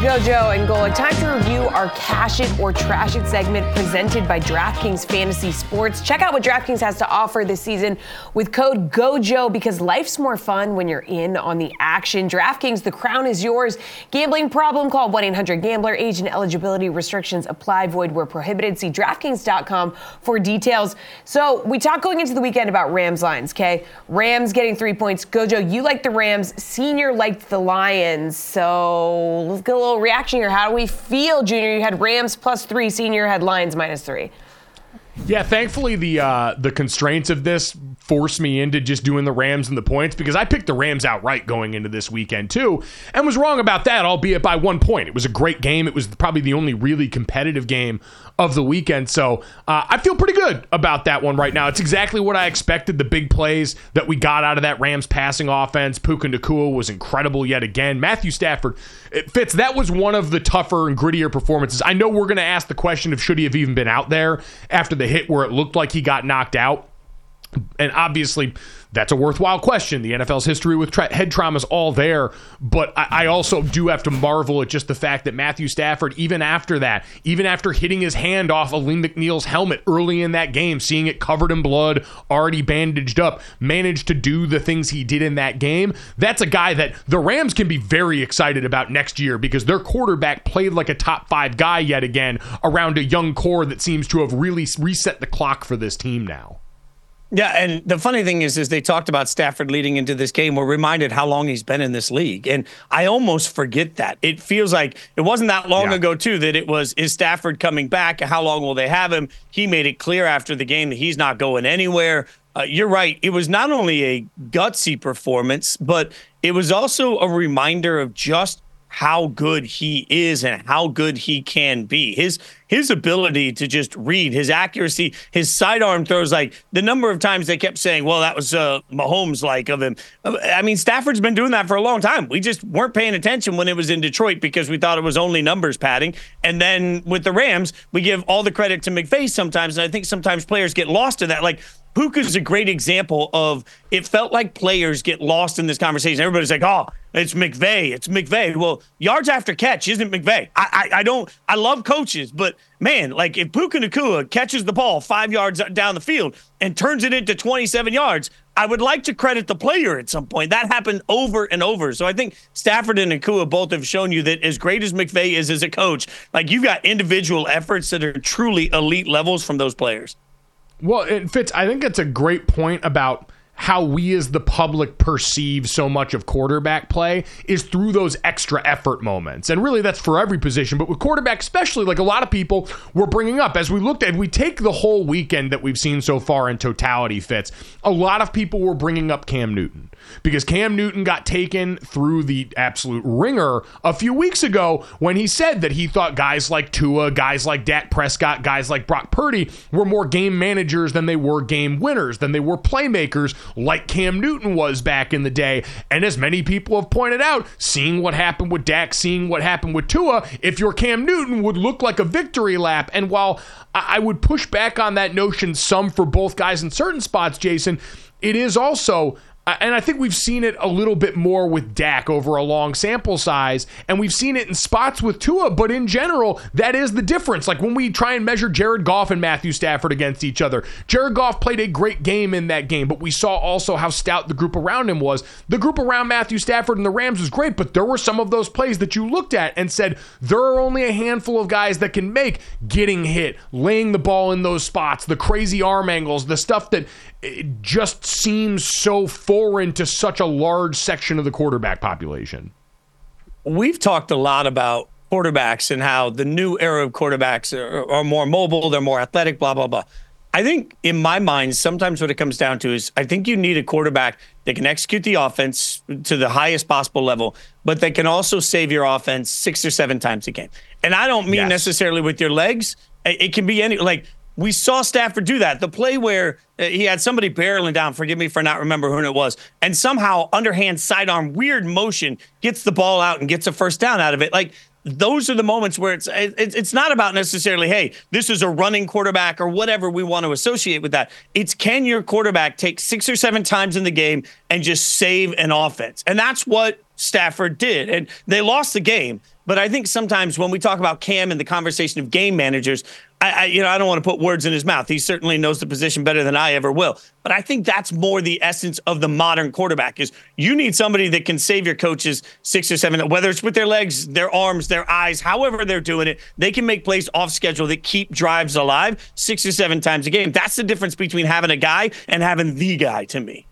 To Gojo and Golic. Time to review our Cash It or Trash It segment presented by DraftKings Fantasy Sports. Check out what DraftKings has to offer this season with code GOJO because life's more fun when you're in on the action. DraftKings, the crown is yours. Gambling problem? Call 1 800 Gambler. Age and eligibility restrictions apply. Void where prohibited. See DraftKings.com for details. So we talked going into the weekend about Rams lines, okay? Rams getting three points. Gojo, you like the Rams. Senior liked the Lions. So let's get a little reaction here. How do we feel, Junior? You had Rams plus three, Senior had Lions minus three. Yeah, thankfully the uh, the constraints of this forced me into just doing the Rams and the points because I picked the Rams outright going into this weekend too, and was wrong about that, albeit by one point. It was a great game. It was probably the only really competitive game of the weekend. So uh, I feel pretty good about that one right now. It's exactly what I expected. The big plays that we got out of that Rams passing offense. Puka Nacua was incredible yet again. Matthew Stafford, it fits. That was one of the tougher and grittier performances. I know we're going to ask the question of should he have even been out there after the hit where it looked like he got knocked out. And obviously, that's a worthwhile question. The NFL's history with tra- head trauma is all there, but I-, I also do have to marvel at just the fact that Matthew Stafford, even after that, even after hitting his hand off Alim McNeill's helmet early in that game, seeing it covered in blood, already bandaged up, managed to do the things he did in that game. That's a guy that the Rams can be very excited about next year because their quarterback played like a top five guy yet again around a young core that seems to have really reset the clock for this team now. Yeah, and the funny thing is, is they talked about Stafford leading into this game. We're reminded how long he's been in this league, and I almost forget that. It feels like it wasn't that long yeah. ago too that it was is Stafford coming back? How long will they have him? He made it clear after the game that he's not going anywhere. Uh, you're right. It was not only a gutsy performance, but it was also a reminder of just how good he is and how good he can be. His his ability to just read, his accuracy, his sidearm throws, like the number of times they kept saying, well, that was uh, Mahomes like of him. I mean, Stafford's been doing that for a long time. We just weren't paying attention when it was in Detroit because we thought it was only numbers padding. And then with the Rams, we give all the credit to McVay sometimes. And I think sometimes players get lost in that. Like, Puka's a great example of it felt like players get lost in this conversation. Everybody's like, oh, it's McVay. It's McVay. Well, yards after catch isn't McVay. I, I, I don't, I love coaches, but man, like if Puka Nacua catches the ball five yards down the field and turns it into 27 yards, I would like to credit the player at some point. That happened over and over. So I think Stafford and Nacua both have shown you that as great as McVay is as a coach, like you've got individual efforts that are truly elite levels from those players. Well, it fits. I think it's a great point about how we as the public perceive so much of quarterback play is through those extra effort moments. And really that's for every position, but with quarterback especially like a lot of people were bringing up as we looked at we take the whole weekend that we've seen so far in totality fits. A lot of people were bringing up Cam Newton because Cam Newton got taken through the absolute wringer a few weeks ago when he said that he thought guys like Tua, guys like Dak Prescott, guys like Brock Purdy were more game managers than they were game winners, than they were playmakers like Cam Newton was back in the day. And as many people have pointed out, seeing what happened with Dak, seeing what happened with Tua, if you're Cam Newton, would look like a victory lap. And while I would push back on that notion some for both guys in certain spots, Jason, it is also and I think we've seen it a little bit more with Dak over a long sample size, and we've seen it in spots with Tua, but in general, that is the difference. Like when we try and measure Jared Goff and Matthew Stafford against each other, Jared Goff played a great game in that game, but we saw also how stout the group around him was. The group around Matthew Stafford and the Rams was great, but there were some of those plays that you looked at and said, there are only a handful of guys that can make getting hit, laying the ball in those spots, the crazy arm angles, the stuff that eh, just seems so foreign to such a large section of the quarterback population. We've talked a lot about quarterbacks and how the new era of quarterbacks are, are more mobile, they're more athletic, blah, blah, blah. I think in my mind, sometimes what it comes down to is I think you need a quarterback that can execute the offense to the highest possible level, but that can also save your offense six or seven times a game. And I don't mean yes. necessarily with your legs. It can be any like we saw Stafford do that. The play where uh, he had somebody barreling down, forgive me for not remember who it was, and somehow underhand sidearm weird motion gets the ball out and gets a first down out of it. Like those are the moments where it's it's not about necessarily hey this is a running quarterback or whatever we want to associate with that it's can your quarterback take six or seven times in the game and just save an offense and that's what Stafford did and they lost the game but I think sometimes when we talk about Cam and the conversation of game managers, I, I, you know, I don't want to put words in his mouth. He certainly knows the position better than I ever will. But I think that's more the essence of the modern quarterback is you need somebody that can save your coaches six or seven, whether it's with their legs, their arms, their eyes, however they're doing it. They can make plays off schedule that keep drives alive six or seven times a game. That's the difference between having a guy and having the guy to me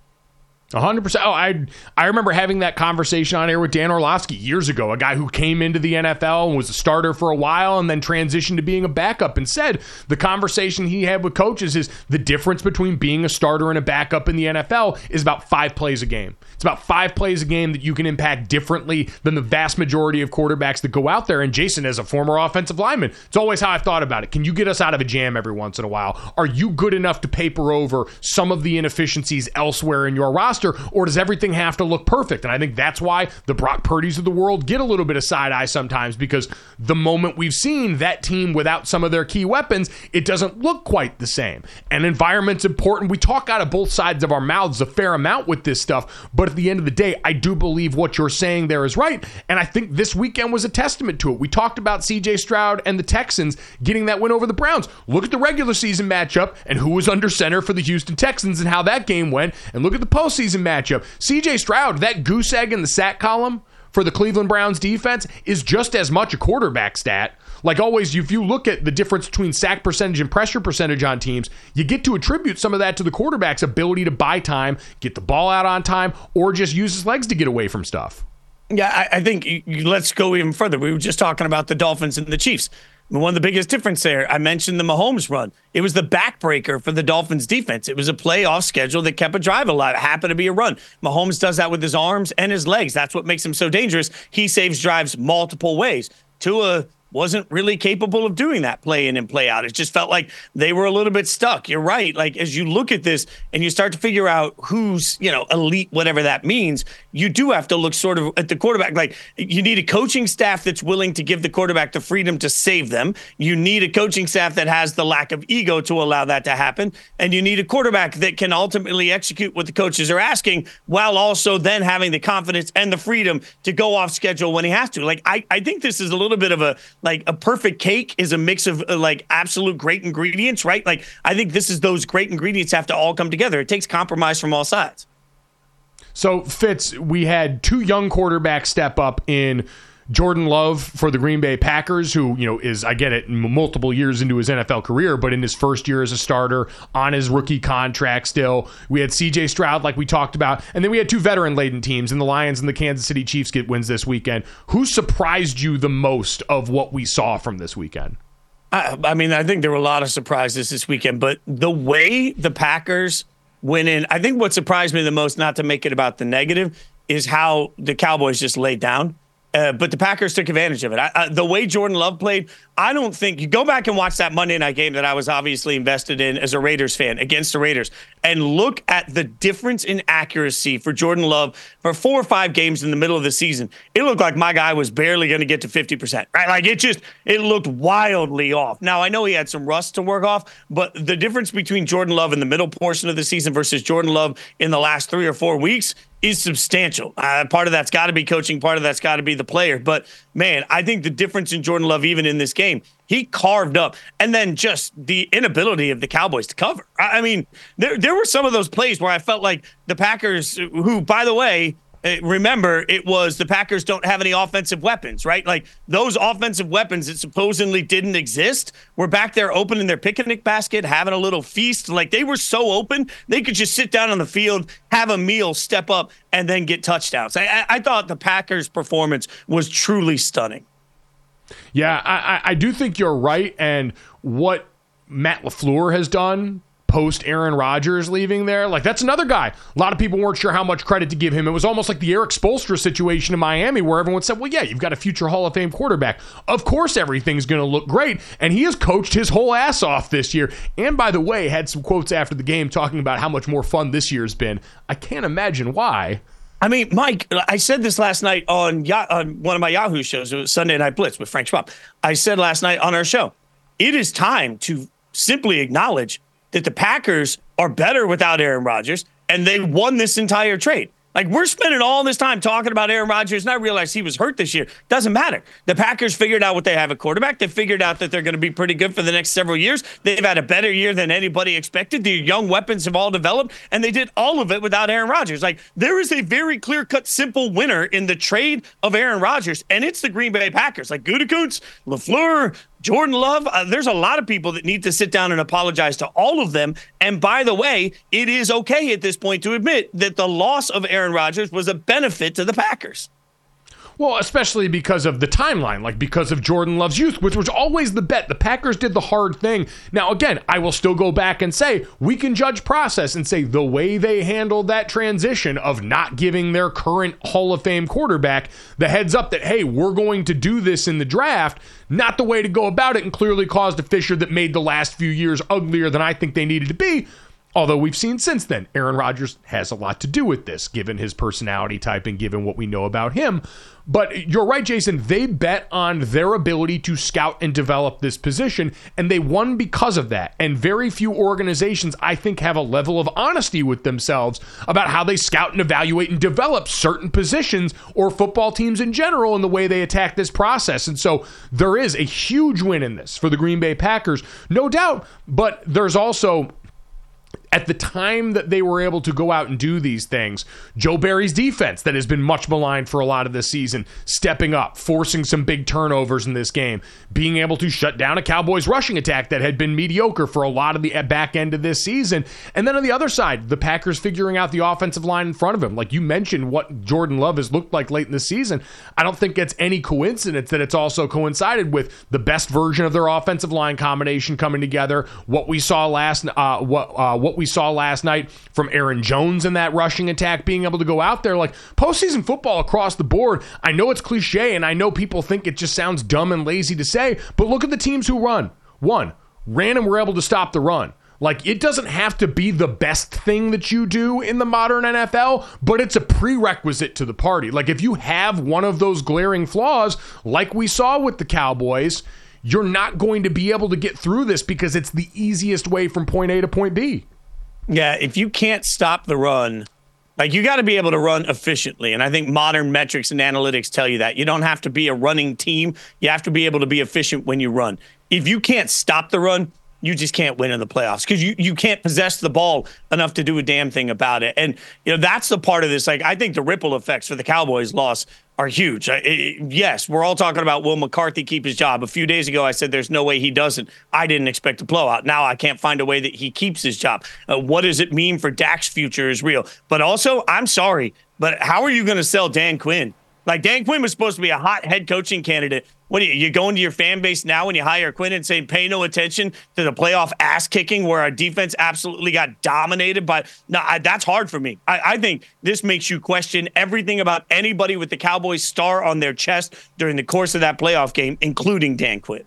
hundred percent. Oh, I I remember having that conversation on air with Dan Orlovsky years ago, a guy who came into the NFL and was a starter for a while and then transitioned to being a backup and said the conversation he had with coaches is the difference between being a starter and a backup in the NFL is about five plays a game. It's about five plays a game that you can impact differently than the vast majority of quarterbacks that go out there. And Jason, as a former offensive lineman, it's always how I've thought about it. Can you get us out of a jam every once in a while? Are you good enough to paper over some of the inefficiencies elsewhere in your roster, or does everything have to look perfect? And I think that's why the Brock Purdy's of the world get a little bit of side eye sometimes because the moment we've seen that team without some of their key weapons, it doesn't look quite the same. And environment's important. We talk out of both sides of our mouths a fair amount with this stuff, but at the end of the day, I do believe what you're saying there is right. And I think this weekend was a testament to it. We talked about CJ Stroud and the Texans getting that win over the Browns. Look at the regular season matchup and who was under center for the Houston Texans and how that game went. And look at the postseason matchup. CJ Stroud, that goose egg in the sack column for the Cleveland Browns defense is just as much a quarterback stat like always, if you look at the difference between sack percentage and pressure percentage on teams, you get to attribute some of that to the quarterback's ability to buy time, get the ball out on time, or just use his legs to get away from stuff. Yeah, I, I think you, let's go even further. We were just talking about the Dolphins and the Chiefs. One of the biggest difference there, I mentioned the Mahomes run. It was the backbreaker for the Dolphins defense. It was a playoff schedule that kept a drive alive. It happened to be a run. Mahomes does that with his arms and his legs. That's what makes him so dangerous. He saves drives multiple ways. Tua wasn't really capable of doing that play in and play out. It just felt like they were a little bit stuck. You're right. Like as you look at this and you start to figure out who's, you know, elite, whatever that means, you do have to look sort of at the quarterback. Like you need a coaching staff that's willing to give the quarterback the freedom to save them. You need a coaching staff that has the lack of ego to allow that to happen. And you need a quarterback that can ultimately execute what the coaches are asking while also then having the confidence and the freedom to go off schedule when he has to. Like I, I think this is a little bit of a like a perfect cake is a mix of uh, like absolute great ingredients, right? Like I think this is those great ingredients have to all come together. It takes compromise from all sides. So Fitz, we had two young quarterbacks step up in Jordan Love for the Green Bay Packers, who, you know, is, I get it, multiple years into his NFL career, but in his first year as a starter on his rookie contract still. We had CJ Stroud, like we talked about. And then we had two veteran laden teams and the Lions and the Kansas City Chiefs get wins this weekend. Who surprised you the most of what we saw from this weekend? I, I mean, I think there were a lot of surprises this weekend, but the way the Packers went in, I think what surprised me the most, not to make it about the negative, is how the Cowboys just laid down Uh, but the Packers took advantage of it. I, I, the way Jordan Love played, I don't think you go back and watch that Monday night game that I was obviously invested in as a Raiders fan against the Raiders and look at the difference in accuracy for Jordan Love for four or five games in the middle of the season. It looked like my guy was barely going to get to 50%, right? Like it just, it looked wildly off. Now, I know he had some rust to work off, but the difference between Jordan Love in the middle portion of the season versus Jordan Love in the last three or four weeks is substantial. Uh, part of that's got to be coaching, part of that's got to be the player. But man, I think the difference in Jordan Love, even in this game, he carved up, and then just the inability of the Cowboys to cover. I, I mean, there there were some of those plays where I felt like the Packers, who by the way Uh, remember, it was the Packers don't have any offensive weapons, right? Like those offensive weapons that supposedly didn't exist were back there opening their picnic basket, having a little feast. Like they were so open, they could just sit down on the field, have a meal, step up, and then get touchdowns. I, I thought the Packers' performance was truly stunning. Yeah, I, I do think you're right. And what Matt LaFleur has done post Aaron Rodgers leaving there. Like that's another guy. A lot of people weren't sure how much credit to give him. It was almost like the Erik Spoelstra situation in Miami where everyone said, "Well, yeah, you've got a future Hall of Fame quarterback. Of course everything's going to look great." And he has coached his whole ass off this year. And by the way, had some quotes after the game talking about how much more fun this year's been. I can't imagine why. I mean, Mike, I said this last night on, on one of my Yahoo shows. It was Sunday Night Blitz with Frank Schwab. I said last night on our show, it is time to simply acknowledge that the Packers are better without Aaron Rodgers, and they won this entire trade. Like we're spending all this time talking about Aaron Rodgers, and I realize he was hurt this year. Doesn't matter. The Packers figured out what they have at quarterback. They figured out that they're going to be pretty good for the next several years. They've had a better year than anybody expected. The young weapons have all developed, and they did all of it without Aaron Rodgers. Like there is a very clear cut, simple winner in the trade of Aaron Rodgers, and it's the Green Bay Packers. Like Gutekunst, Lafleur, Jordan Love, uh, there's a lot of people that need to sit down and apologize to all of them. And by the way, it is okay at this point to admit that the loss of Aaron Rodgers was a benefit to the Packers. Well, especially because of the timeline, like because of Jordan Love's youth, which was always the bet. The Packers did the hard thing. Now, again, I will still go back and say we can judge process and say the way they handled that transition of not giving their current Hall of Fame quarterback the heads up that, hey, we're going to do this in the draft, not the way to go about it, and clearly caused a fissure that made the last few years uglier than I think they needed to be. Although we've seen since then, Aaron Rodgers has a lot to do with this, given his personality type and given what we know about him. But you're right, Jason. They bet on their ability to scout and develop this position, and they won because of that. And very few organizations, I think, have a level of honesty with themselves about how they scout and evaluate and develop certain positions or football teams in general in the way they attack this process. And so there is a huge win in this for the Green Bay Packers, no doubt. But there's also at the time that they were able to go out and do these things, Joe Barry's defense, that has been much maligned for a lot of this season, stepping up, forcing some big turnovers in this game, being able to shut down a Cowboys rushing attack that had been mediocre for a lot of the back end of this season. And then on the other side, the Packers figuring out the offensive line in front of him. Like you mentioned, what Jordan Love has looked like late in the season. I don't think it's any coincidence that it's also coincided with the best version of their offensive line combination coming together. What we saw last, uh, what uh, what we saw last night from Aaron Jones in that rushing attack, being able to go out there like postseason football across the board. I know it's cliche and I know people think it just sounds dumb and lazy to say, but look at the teams who run. One, ran and were able to stop the run. Like, it doesn't have to be the best thing that you do in the modern NFL, but it's a prerequisite to the party. Like, if you have one of those glaring flaws, like we saw with the Cowboys, you're not going to be able to get through this because it's the easiest way from point A to point B. Yeah, if you can't stop the run, like you got to be able to run efficiently. And I think modern metrics and analytics tell you that. You don't have to be a running team. You have to be able to be efficient when you run. If you can't stop the run, you just can't win in the playoffs because you, you can't possess the ball enough to do a damn thing about it. And, you know, that's the part of this. Like, I think the ripple effects for the Cowboys loss are huge. yes, we're all talking about will McCarthy keep his job. A few days ago, I said there's no way he doesn't. I didn't expect a blowout. Now I can't find a way that he keeps his job. Uh, what does it mean for Dak's future is real. But also, I'm sorry, but how are you going to sell Dan Quinn Like Dan Quinn was supposed to be a hot head coaching candidate. What are you, you going to your fan base now when you hire Quinn and saying pay no attention to the playoff ass kicking where our defense absolutely got dominated? But no, I, that's hard for me. I, I think this makes you question everything about anybody with the Cowboys star on their chest during the course of that playoff game, including Dan Quinn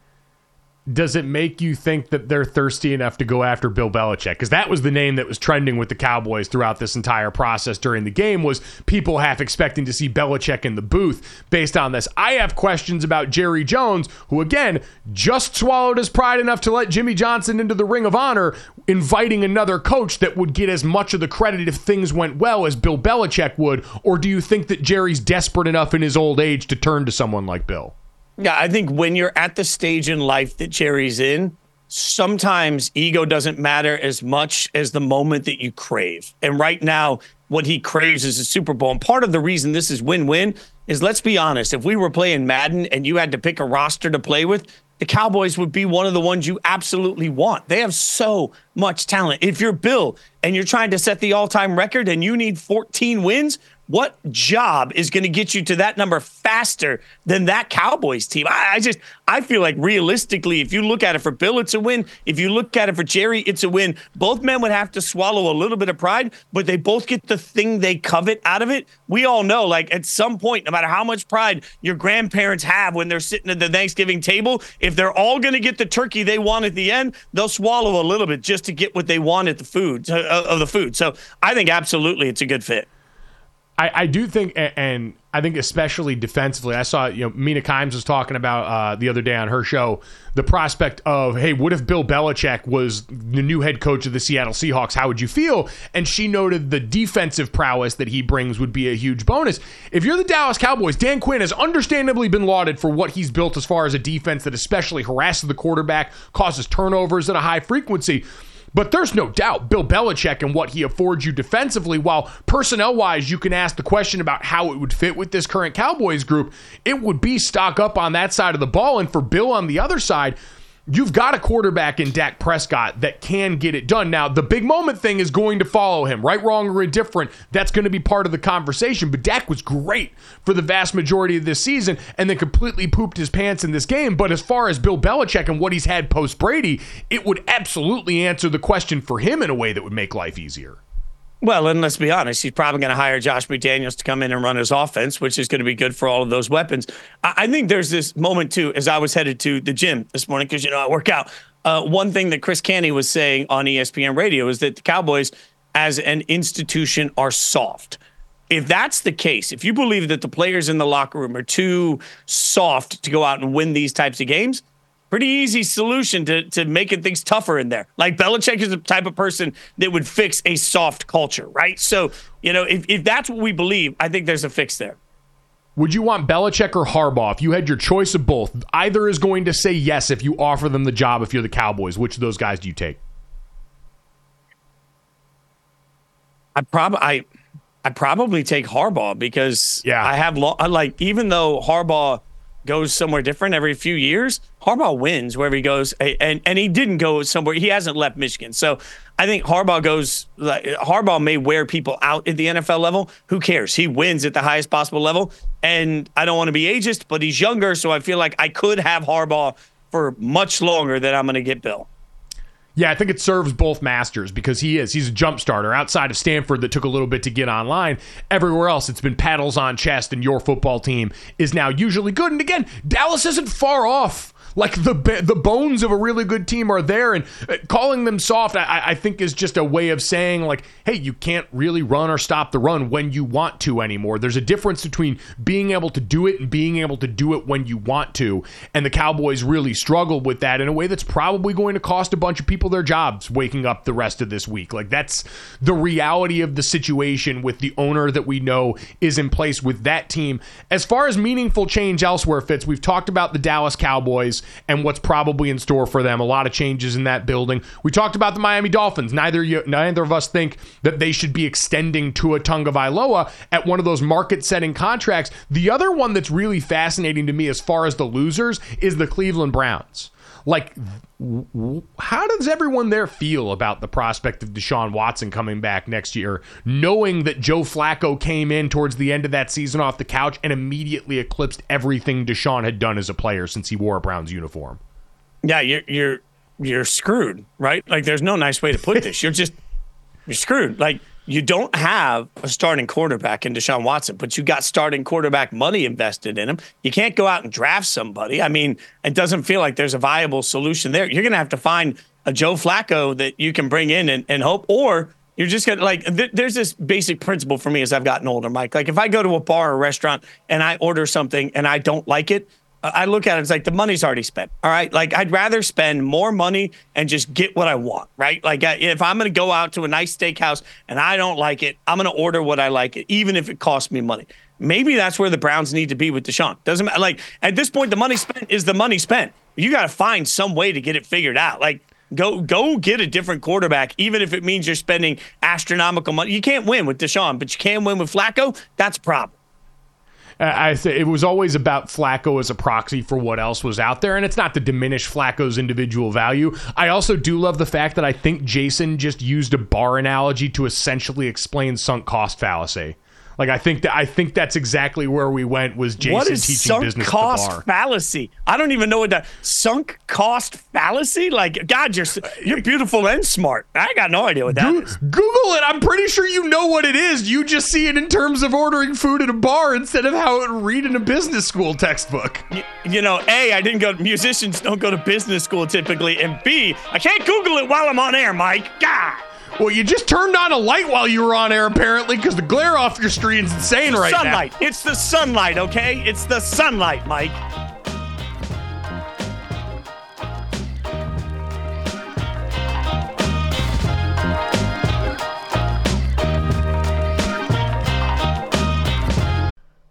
does it make you think that they're thirsty enough to go after Bill Belichick? Because that was the name that was trending with the Cowboys throughout this entire process during the game was people half expecting to see Belichick in the booth based on this. I have questions about Jerry Jones, who again just swallowed his pride enough to let Jimmy Johnson into the Ring of Honor, inviting another coach that would get as much of the credit if things went well as Bill Belichick would. Or do you think that Jerry's desperate enough in his old age to turn to someone like Bill? Yeah, I think when you're at the stage in life that Jerry's in, sometimes ego doesn't matter as much as the moment that you crave. And right now, what he craves is a Super Bowl. And part of the reason this is win win is let's be honest, if we were playing Madden and you had to pick a roster to play with, the Cowboys would be one of the ones you absolutely want. They have so much talent. If you're Bill and you're trying to set the all time record and you need 14 wins, what job is going to get you to that number faster than that Cowboys team? I, I, just I feel like realistically, if you look at it for Bill, it's a win. If you look at it for Jerry, it's a win. Both men would have to swallow a little bit of pride, but they both get the thing they covet out of it. We all know, like at some point, no matter how much pride your grandparents have when they're sitting at the Thanksgiving table, if they're all going to get the turkey they want at the end, they'll swallow a little bit just to get what they want at the food uh, of the food. So I think absolutely it's a good fit. I, I do think, and I think especially defensively, I saw you know Mina Kimes was talking about uh, the other day on her show the prospect of hey, what if Bill Belichick was the new head coach of the Seattle Seahawks? How would you feel? And she noted the defensive prowess that he brings would be a huge bonus. If you're the Dallas Cowboys, Dan Quinn has understandably been lauded for what he's built as far as a defense that especially harasses the quarterback, causes turnovers at a high frequency. But there's no doubt Bill Belichick and what he affords you defensively, while personnel wise, you can ask the question about how it would fit with this current Cowboys group. It would be stock up on that side of the ball. And for Bill on the other side, you've got a quarterback in Dak Prescott that can get it done. Now, the big moment thing is going to follow him, right, wrong, or indifferent. That's going to be part of the conversation. But Dak was great for the vast majority of this season and then completely pooped his pants in this game. But as far as Bill Belichick and what he's had post Brady, it would absolutely answer the question for him in a way that would make life easier. Well, and let's be honest, he's probably going to hire Josh McDaniels to come in and run his offense, which is going to be good for all of those weapons. I think there's this moment too, as I was headed to the gym this morning, because you know I work out. Uh, one thing that Chris Canty was saying on ESPN Radio is that the Cowboys, as an institution, are soft. If that's the case, if you believe that the players in the locker room are too soft to go out and win these types of games, pretty easy solution to, to making things tougher in there. Like Belichick is the type of person that would fix a soft culture, right? So, you know, if, if that's what we believe, I think there's a fix there. Would you want Belichick or Harbaugh? If you had your choice of both, either is going to say yes if you offer them the job if you're the Cowboys. Which of those guys do you take? I probably I I probably take Harbaugh because yeah. I have lo- like even though Harbaugh goes somewhere different every few years, Harbaugh wins wherever he goes, and and he didn't go somewhere. He hasn't left Michigan, so I think Harbaugh goes. Like, Harbaugh may wear people out at the NFL level. Who cares? He wins at the highest possible level, and I don't want to be ageist, but he's younger, so I feel like I could have Harbaugh for much longer than I'm going to get Bill. Yeah, I think it serves both masters because he is. He's a jump starter outside of Stanford that took a little bit to get online. Everywhere else, it's been paddles on chest, and your football team is now usually good. And again, Dallas isn't far off like the the bones of a really good team are there, and uh, calling them soft, I, I think, is just a way of saying like, hey, you can't really run or stop the run when you want to anymore. There's a difference between being able to do it and being able to do it when you want to, and the Cowboys really struggled with that in a way that's probably going to cost a bunch of people their jobs waking up the rest of this week. Like that's the reality of the situation with the owner that we know is in place with that team. As far as meaningful change elsewhere fits, we've talked about the Dallas Cowboys and what's probably in store for them. A lot of changes in that building. We talked about the Miami Dolphins. Neither you, neither of us think that they should be extending Tua Tagovailoa at one of those market-setting contracts. The other one that's really fascinating to me as far as the losers is the Cleveland Browns. Like, how does everyone there feel about the prospect of Deshaun Watson coming back next year, knowing that Joe Flacco came in towards the end of that season off the couch and immediately eclipsed everything Deshaun had done as a player since he wore a Browns uniform? Yeah, you're you're you're screwed, right? Like, there's no nice way to put this. You're just you're screwed. Like, you don't have a starting quarterback in Deshaun Watson, but you got starting quarterback money invested in him. You can't go out and draft somebody. I mean, it doesn't feel like there's a viable solution there. You're going to have to find a Joe Flacco that you can bring in and, and hope, or you're just gonna like. Th- there's this basic principle for me as I've gotten older, Mike. Like if I go to a bar or restaurant and I order something and I don't like it, I look at it as like the money's already spent. All right. Like I'd rather spend more money and just get what I want. Right. Like if I'm going to go out to a nice steakhouse and I don't like it, I'm going to order what I like it, even if it costs me money. Maybe that's where the Browns need to be with Deshaun. Doesn't matter. Like at this point, the money spent is the money spent. You got to find some way to get it figured out. Like go go get a different quarterback, even if it means you're spending astronomical money. You can't win with Deshaun, but you can win with Flacco. That's a problem. I say it was always about Flacco as a proxy for what else was out there, and it's not to diminish Flacco's individual value. I also do love the fact that I think Jason just used a bar analogy to essentially explain sunk cost fallacy. Like I think that I think that's exactly where we went was Jason what is teaching sunk business cost at the bar. fallacy? I don't even know what that sunk cost fallacy. Like God, you're you're beautiful and smart. I got no idea what that Go- is. Google it. I'm pretty sure you know what it is. You just see it in terms of ordering food at a bar instead of how it would read in a business school textbook. You, you know, A, I didn't go musicians don't go to business school typically, and B, I can't Google it while I'm on air, Mike. God. Well, you just turned on a light while you were on air, apparently, because the glare off your screen is insane right now. sunlight. It's the sunlight, okay? It's the sunlight, Mike.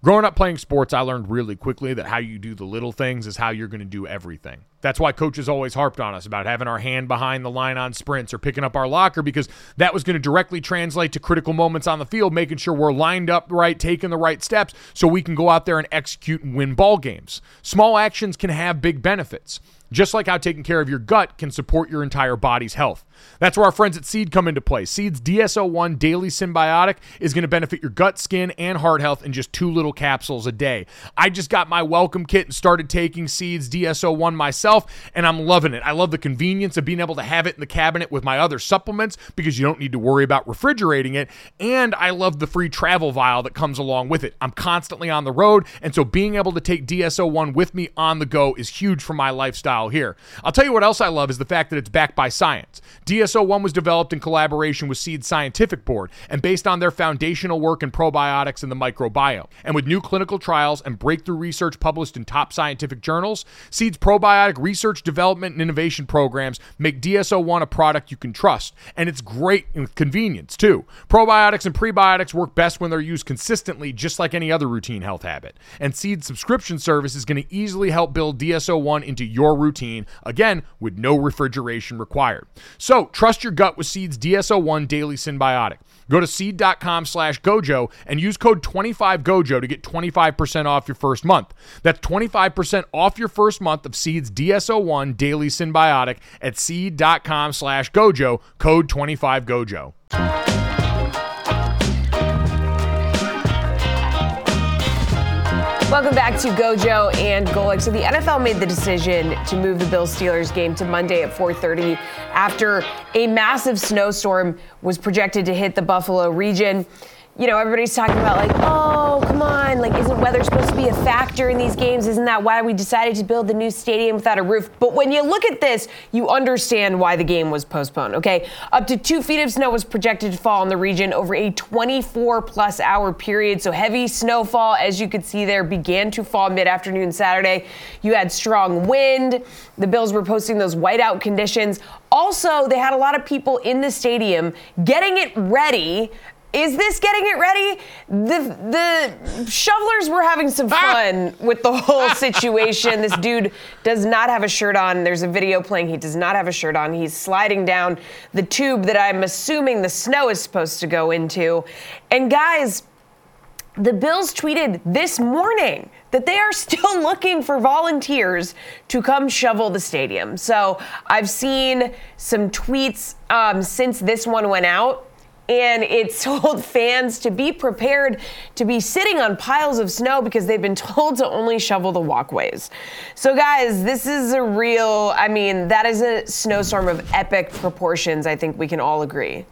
Growing up playing sports, I learned really quickly that how you do the little things is how you're going to do everything. That's why coaches always harped on us about having our hand behind the line on sprints or picking up our locker because that was going to directly translate to critical moments on the field, making sure we're lined up right, taking the right steps so we can go out there and execute and win ball games. Small actions can have big benefits. Just like how taking care of your gut can support your entire body's health. That's where our friends at Seed come into play. Seed's DS-01 Daily Synbiotic is going to benefit your gut, skin, and heart health in just two little capsules a day. I just got my welcome kit and started taking Seed's DS-01 myself, and I'm loving it. I love the convenience of being able to have it in the cabinet with my other supplements because you don't need to worry about refrigerating it, and I love the free travel vial that comes along with it. I'm constantly on the road, and so being able to take DS-01 with me on the go is huge for my lifestyle here. I'll tell you what else I love is the fact that it's backed by science. DS-01 was developed in collaboration with Seed Scientific Board and based on their foundational work in probiotics and the microbiome. And with new clinical trials and breakthrough research published in top scientific journals, Seed's probiotic research, development, and innovation programs make DS-01 a product you can trust. And it's great with convenience, too. Probiotics and prebiotics work best when they're used consistently, just like any other routine health habit. And Seed's subscription service is going to easily help build DS-01 into your routine, again, with no refrigeration required. So trust your gut with Seed's DS-01 Daily Synbiotic. Go to seed.com slash gojo and use code 25gojo to get 25% off your first month. That's 25% off your first month of Seed's DS-01 Daily Synbiotic at seed.com slash gojo, code 25gojo. To Gojo and Golic. So the NFL made the decision to move the Bills Steelers game to Monday at 4:30 after a massive snowstorm was projected to hit the Buffalo region. You know, everybody's talking about like, oh, come on, like, isn't weather supposed to be a factor in these games? Isn't that why we decided to build the new stadium without a roof? But when you look at this, you understand why the game was postponed. Okay, up to two feet of snow was projected to fall in the region over a 24 plus hour period. So heavy snowfall, as you could see there, began to fall mid-afternoon Saturday. You had strong wind. The Bills were posting those whiteout conditions. Also, they had a lot of people in the stadium getting it ready is this getting it ready? The the shovelers were having some fun with the whole situation. this dude does not have a shirt on. There's a video playing. He does not have a shirt on. He's sliding down the tube that I'm assuming the snow is supposed to go into. And guys, the Bills tweeted this morning that they are still looking for volunteers to come shovel the stadium. So I've seen some tweets um, since this one went out. And it told fans to be prepared to be sitting on piles of snow because they've been told to only shovel the walkways. So, guys, this is a real, I mean, that is a snowstorm of epic proportions. I think we can all agree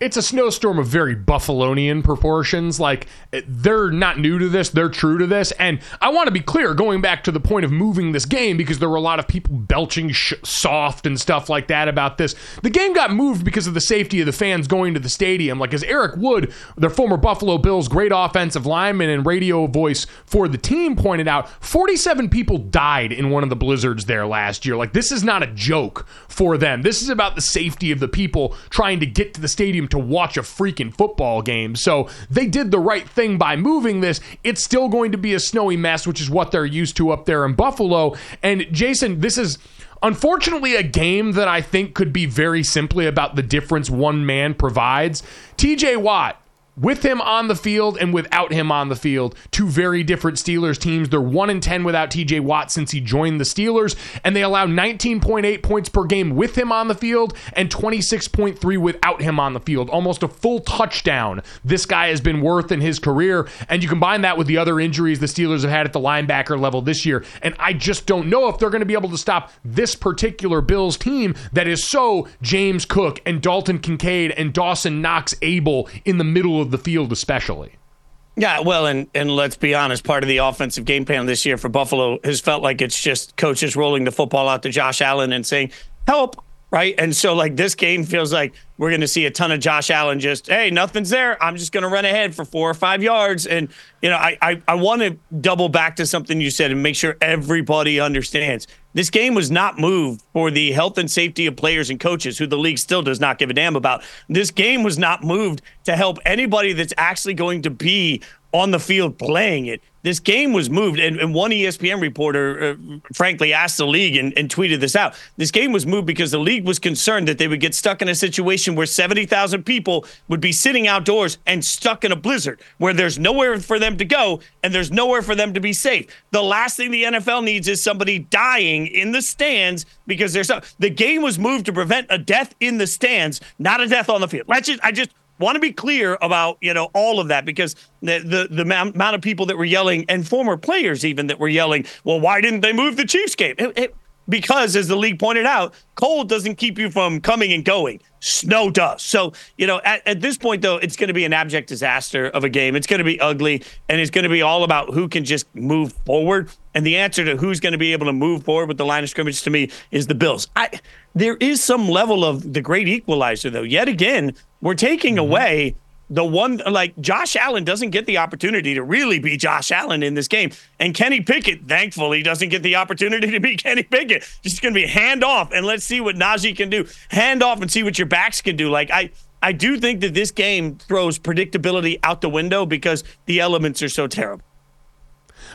it's a snowstorm of very Buffalonian proportions. Like they're not new to this, they're true to this. And I want to be clear, going back to the point of moving this game, because there were a lot of people belching sh- soft and stuff like that about this. The game got moved because of the safety of the fans going to the stadium. Like as Eric Wood, their former Buffalo Bills great offensive lineman and radio voice for the team, pointed out, 47 people died in one of the blizzards there last year. Like this is not a joke for them. This is about the safety of the people trying to get to the stadium to watch a freaking football game. So they did the right thing by moving this. It's still going to be a snowy mess, which is what they're used to up there in Buffalo. And Jason, this is unfortunately a game that I think could be very simply about the difference one man provides. TJ Watt with him on the field and without him on the field. Two very different Steelers teams. They're 1 in 10 without TJ Watt since he joined the Steelers, and they allow 19.8 points per game with him on the field and 26.3 without him on the field. Almost a full touchdown this guy has been worth in his career. And you combine that with the other injuries the Steelers have had at the linebacker level this year. And I just don't know if they're going to be able to stop this particular Bills team that is so James Cook and Dalton Kincaid and Dawson Knox able in the middle of of the field, especially. Yeah, well, and and let's be honest, part of the offensive game plan this year for Buffalo has felt like it's just coaches rolling the football out to Josh Allen and saying, "Help." Right. And so, like, this game feels like we're going to see a ton of Josh Allen just, hey, nothing's there. I'm just going to run ahead for four or five yards. And, you know, I, I, I want to double back to something you said and make sure everybody understands. This game was not moved for the health and safety of players and coaches, who the league still does not give a damn about. This game was not moved to help anybody that's actually going to be on the field playing it this game was moved, and, and one ESPN reporter, uh, frankly, asked the league and, and, tweeted this out. This game was moved because the league was concerned that they would get stuck in a situation where 70,000 people would be sitting outdoors and stuck in a blizzard where there's nowhere for them to go and there's nowhere for them to be safe. The last thing the NFL needs is somebody dying in the stands because there's the game was moved to prevent a death in the stands, not a death on the field. Let's just, I just want to be clear about you know all of that because the, the the amount of people that were yelling and former players even that were yelling well why didn't they move the chiefs game? It, it, because as the league pointed out cold doesn't keep you from coming and going. Snow does. So you know at, at this point though it's going to be an abject disaster of a game. It's going to be ugly and it's going to be all about who can just move forward and the answer to who's going to be able to move forward with the line of scrimmage to me is the bills i there is some level of the great equalizer though yet again we're taking mm-hmm. away the one like Josh Allen doesn't get the opportunity to really be Josh Allen in this game. And Kenny Pickett, thankfully, doesn't get the opportunity to be Kenny Pickett. Just gonna be hand off and let's see what Najee can do. Hand off and see what your backs can do. Like I I do think that this game throws predictability out the window because the elements are so terrible.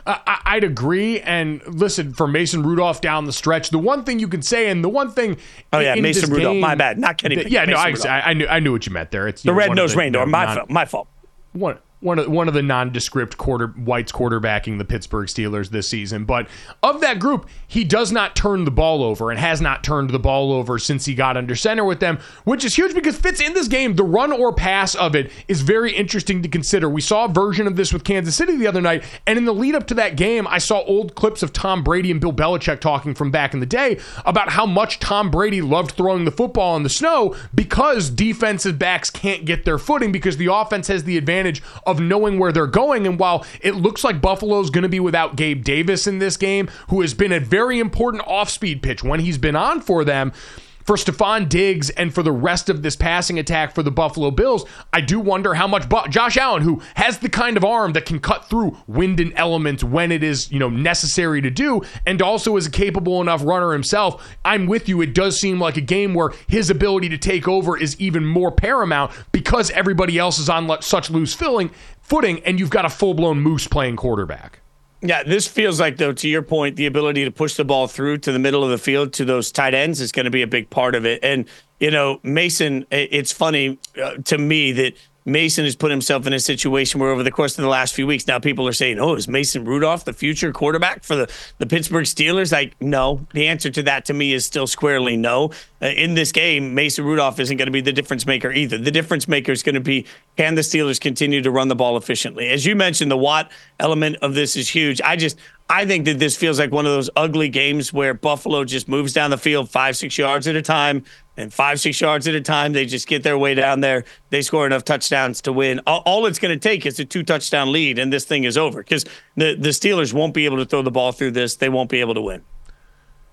I, would agree. And listen, for Mason Rudolph down the stretch, the one thing you can say, and the one thing. Oh yeah, Mason Rudolph. Game, my bad. Not kidding. Yeah, no, I, I, knew I knew what you meant there. It's the red nosed reindeer. My fault. My fault. One one of one of the nondescript quarter whites quarterbacking the Pittsburgh Steelers this season. But of that group, he does not turn the ball over and has not turned the ball over since he got under center with them, which is huge because fits in this game. The run or pass of it is very interesting to consider. We saw a version of this with Kansas City the other night, and in the lead up to that game, I saw old clips of Tom Brady and Bill Belichick talking from back in the day about how much Tom Brady loved throwing the football in the snow because defensive backs can't get their footing because the offense has the advantage of of knowing where they're going. And while it looks like Buffalo's going to be without Gabe Davis in this game, who has been a very important off speed pitch when he's been on for them, for Stefon Diggs and for the rest of this passing attack for the Buffalo Bills, I do wonder how much Bu- Josh Allen, who has the kind of arm that can cut through wind and elements when it is, you know, necessary to do, and also is a capable enough runner himself. I'm with you. It does seem like a game where his ability to take over is even more paramount because everybody else is on such loose filling footing, and you've got a full blown moose playing quarterback. Yeah, this feels like, though, to your point, the ability to push the ball through to the middle of the field to those tight ends is going to be a big part of it. And, you know, Mason, it's funny uh, to me that Mason has put himself in a situation where over the course of the last few weeks, now people are saying, oh, is Mason Rudolph the future quarterback for the, the Pittsburgh Steelers? Like, no. The answer to that to me is still squarely no. Uh, in this game, Mason Rudolph isn't going to be the difference maker either. The difference maker is going to be can the Steelers continue to run the ball efficiently? As you mentioned, the Watt element of this is huge. I just, I think that this feels like one of those ugly games where Buffalo just moves down the field five, six yards at a time, and five, six yards at a time, they just get their way down there. They score enough touchdowns to win. All, it's going to take is a two touchdown lead, and this thing is over because the, the Steelers won't be able to throw the ball through this. They won't be able to win.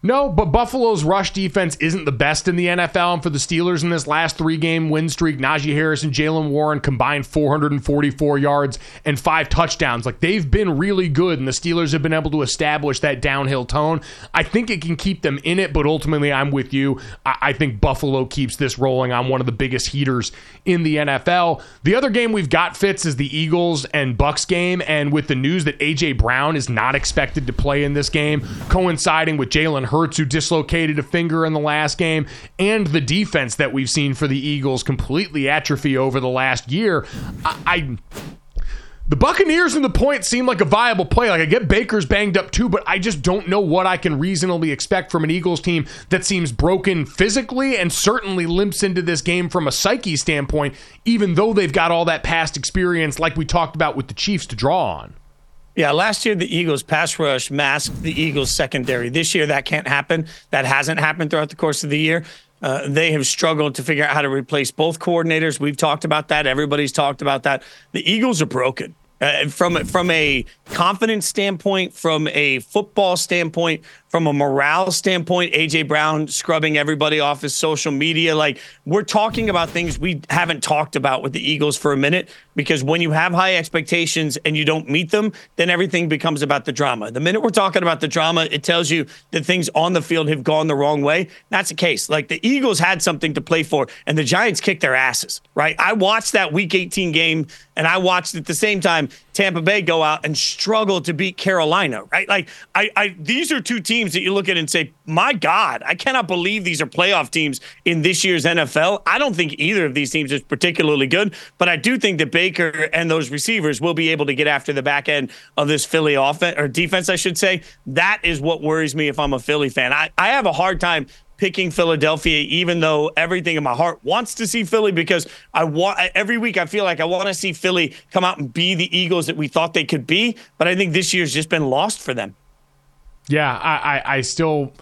No, but Buffalo's rush defense isn't the best in the NFL. And for the Steelers in this last three game win streak, Najee Harris and Jaylen Warren combined 444 yards and five touchdowns. Like they've been really good, and the Steelers have been able to establish that downhill tone. I think it can keep them in it, but ultimately, I'm with you. I, I think Buffalo keeps this rolling on one of the biggest heaters in the NFL. The other game we've got fits is the Eagles and Bucks game, and with the news that AJ Brown is not expected to play in this game, coinciding with Jalen Hurts, who dislocated a finger in the last game, and the defense that we've seen for the Eagles completely atrophy over the last year. I, I the Buccaneers and the point seem like a viable play. Like I get Baker's banged up too, but I just don't know what I can reasonably expect from an Eagles team that seems broken physically and certainly limps into this game from a psyche standpoint, even though they've got all that past experience like we talked about with the Chiefs to draw on. Yeah, last year the Eagles pass rush masked the Eagles secondary. This year that can't happen. That hasn't happened throughout the course of the year. Uh, they have struggled to figure out how to replace both coordinators. We've talked about that. Everybody's talked about that. The Eagles are broken. Uh, from from a confidence standpoint, from a football standpoint, from a morale standpoint, AJ Brown scrubbing everybody off his social media. Like we're talking about things we haven't talked about with the Eagles for a minute because when you have high expectations and you don't meet them, then everything becomes about the drama. The minute we're talking about the drama, it tells you that things on the field have gone the wrong way. That's the case. Like the Eagles had something to play for and the Giants kicked their asses, right? I watched that week 18 game and I watched at the same time Tampa Bay go out and struggle to beat Carolina, right? Like I, I these are two teams that you look at and say, my God, I cannot believe these are playoff teams in this year's NFL. I don't think either of these teams is particularly good, but I do think that Baker and those receivers will be able to get after the back end of this Philly offense or defense, I should say. That is what worries me if I'm a Philly fan. I, I have a hard time picking Philadelphia, even though everything in my heart wants to see Philly because I want every week I feel like I want to see Philly come out and be the Eagles that we thought they could be. But I think this year's just been lost for them. Yeah, I, I, I still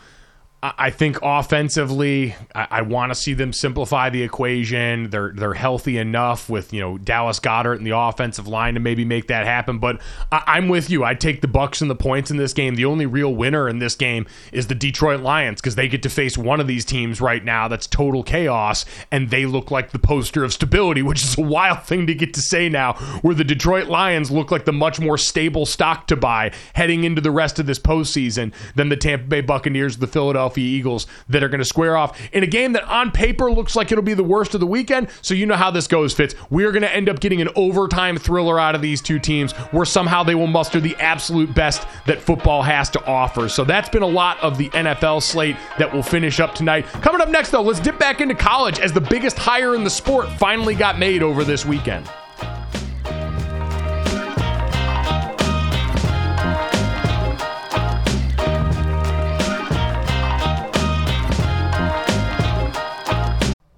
I think offensively, I, I want to see them simplify the equation. They're they're healthy enough with you know Dallas Goedert and the offensive line to maybe make that happen. But I, am with you. I take the Bucks and the points in this game. The only real winner in this game is the Detroit Lions because they get to face one of these teams right now that's total chaos, and they look like the poster of stability, which is a wild thing to get to say now. Where the Detroit Lions look like the much more stable stock to buy heading into the rest of this postseason than the Tampa Bay Buccaneers, the Philadelphia. Philadelphia Eagles that are going to square off in a game that on paper looks like it'll be the worst of the weekend. So you know how this goes, Fitz. We're going to end up getting an overtime thriller out of these two teams where somehow they will muster the absolute best that football has to offer. So that's been a lot of the NFL slate that will finish up tonight. Coming up next, though, let's dip back into college as the biggest hire in the sport finally got made over this weekend.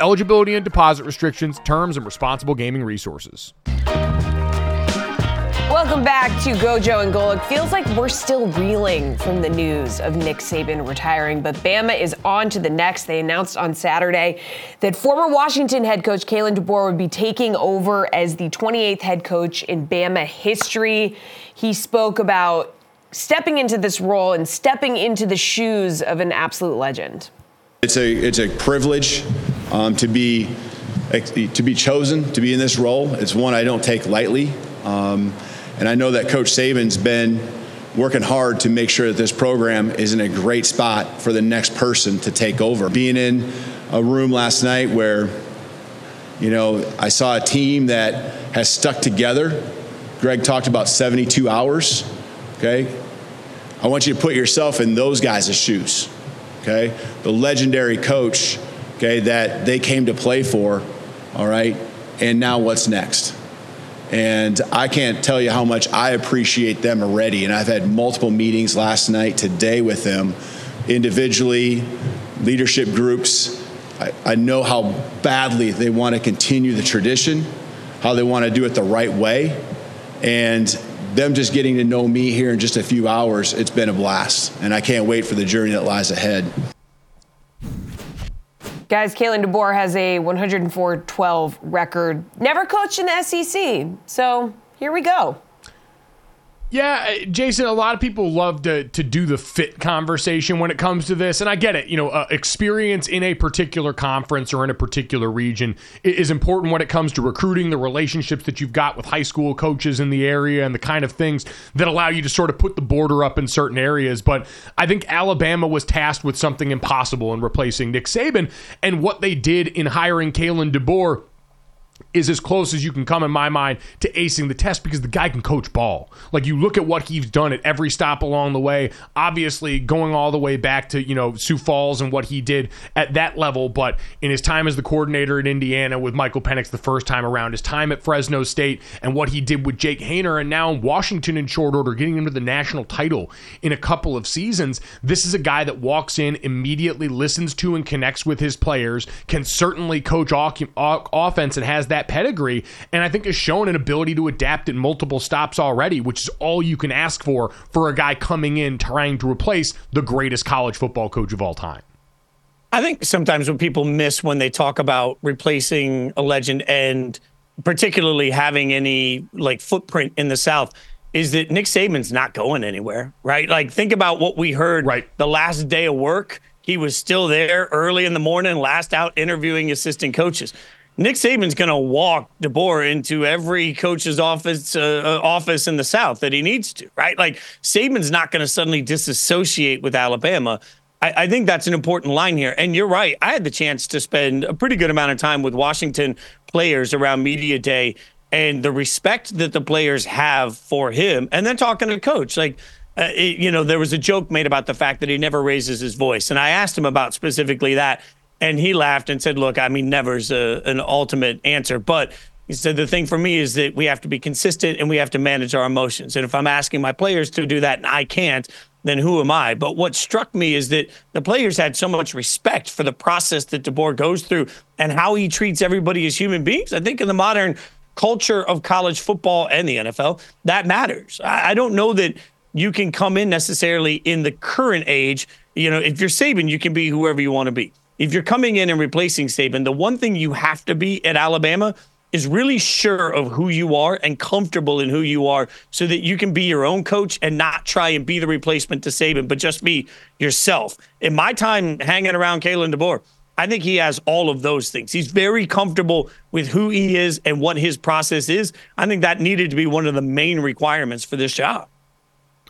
eligibility and deposit restrictions, terms, and responsible gaming resources. Welcome back to Gojo and Golic. Feels like we're still reeling from the news of Nick Saban retiring, but Bama is on to the next. They announced on Saturday that former Washington head coach Kalen DeBoer would be taking over as the 28th head coach in Bama history. He spoke about stepping into this role and stepping into the shoes of an absolute legend. It's a it's a privilege um, to be to be chosen to be in this role. It's one I don't take lightly. Um, and I know that Coach Saban's been working hard to make sure that this program is in a great spot for the next person to take over. Being in a room last night where, you know, I saw a team that has stuck together. Greg talked about 72 hours, okay? I want you to put yourself in those guys' shoes, okay? The legendary coach, okay, that they came to play for, all right? And now what's next? And I can't tell you how much I appreciate them already. And I've had multiple meetings last night, today with them, individually, leadership groups. I, I know how badly they want to continue the tradition, how they want to do it the right way. And them just getting to know me here in just a few hours, it's been a blast. And I can't wait for the journey that lies ahead. Guys, Kalen DeBoer has a 104 12 record, never coached in the SEC. So here we go. Yeah, uh, Jason, a lot of people love to to do the fit conversation when it comes to this, and I get it. You know, uh, experience in a particular conference or in a particular region is important when it comes to recruiting, the relationships that you've got with high school coaches in the area, and the kind of things that allow you to sort of put the border up in certain areas. But I think Alabama was tasked with something impossible in replacing Nick Saban, and what they did in hiring Kalen DeBoer is as close as you can come in my mind to acing the test because the guy can coach ball. Like you look at what he's done at every stop along the way, obviously going all the way back to, you know, Sioux Falls and what he did at that level, but in his time as the coordinator in Indiana with Michael Penix the first time around, his time at Fresno State and what he did with Jake Haener and now in Washington in short order getting into the national title in a couple of seasons. This is a guy that walks in, immediately listens to and connects with his players, can certainly coach offense and has that pedigree, and I think has shown an ability to adapt at multiple stops already, which is all you can ask for for a guy coming in trying to replace the greatest college football coach of all time. I think sometimes what people miss when they talk about replacing a legend and particularly having any like footprint in the South is that Nick Saban's not going anywhere, right? Like think about what we heard right. the last day of work. He was still there early in the morning, last out interviewing assistant coaches. Nick Saban's going to walk DeBoer into every coach's office uh, uh, office in the South that he needs to, right? Like Saban's not going to suddenly disassociate with Alabama. I, I, think that's an important line here. And you're right. I had the chance to spend a pretty good amount of time with Washington players around media day and the respect that the players have for him, and then talking to the coach, like. Uh, it, you know, there was a joke made about the fact that he never raises his voice. And I asked him about specifically that. And he laughed and said, Look, I mean, never's a, an ultimate answer. But he said, The thing for me is that we have to be consistent and we have to manage our emotions. And if I'm asking my players to do that and I can't, then who am I? But what struck me is that the players had so much respect for the process that DeBoer goes through and how he treats everybody as human beings. I think in the modern culture of college football and the NFL, that matters. I don't know that you can come in necessarily in the current age. You know, if you're Saban, you can be whoever you want to be if you're coming in and replacing Saban, the one thing you have to be at Alabama is really sure of who you are and comfortable in who you are so that you can be your own coach and not try and be the replacement to Saban, but just be yourself. In my time hanging around Kalen DeBoer, I think he has all of those things. He's very comfortable with who he is and what his process is. I think that needed to be one of the main requirements for this job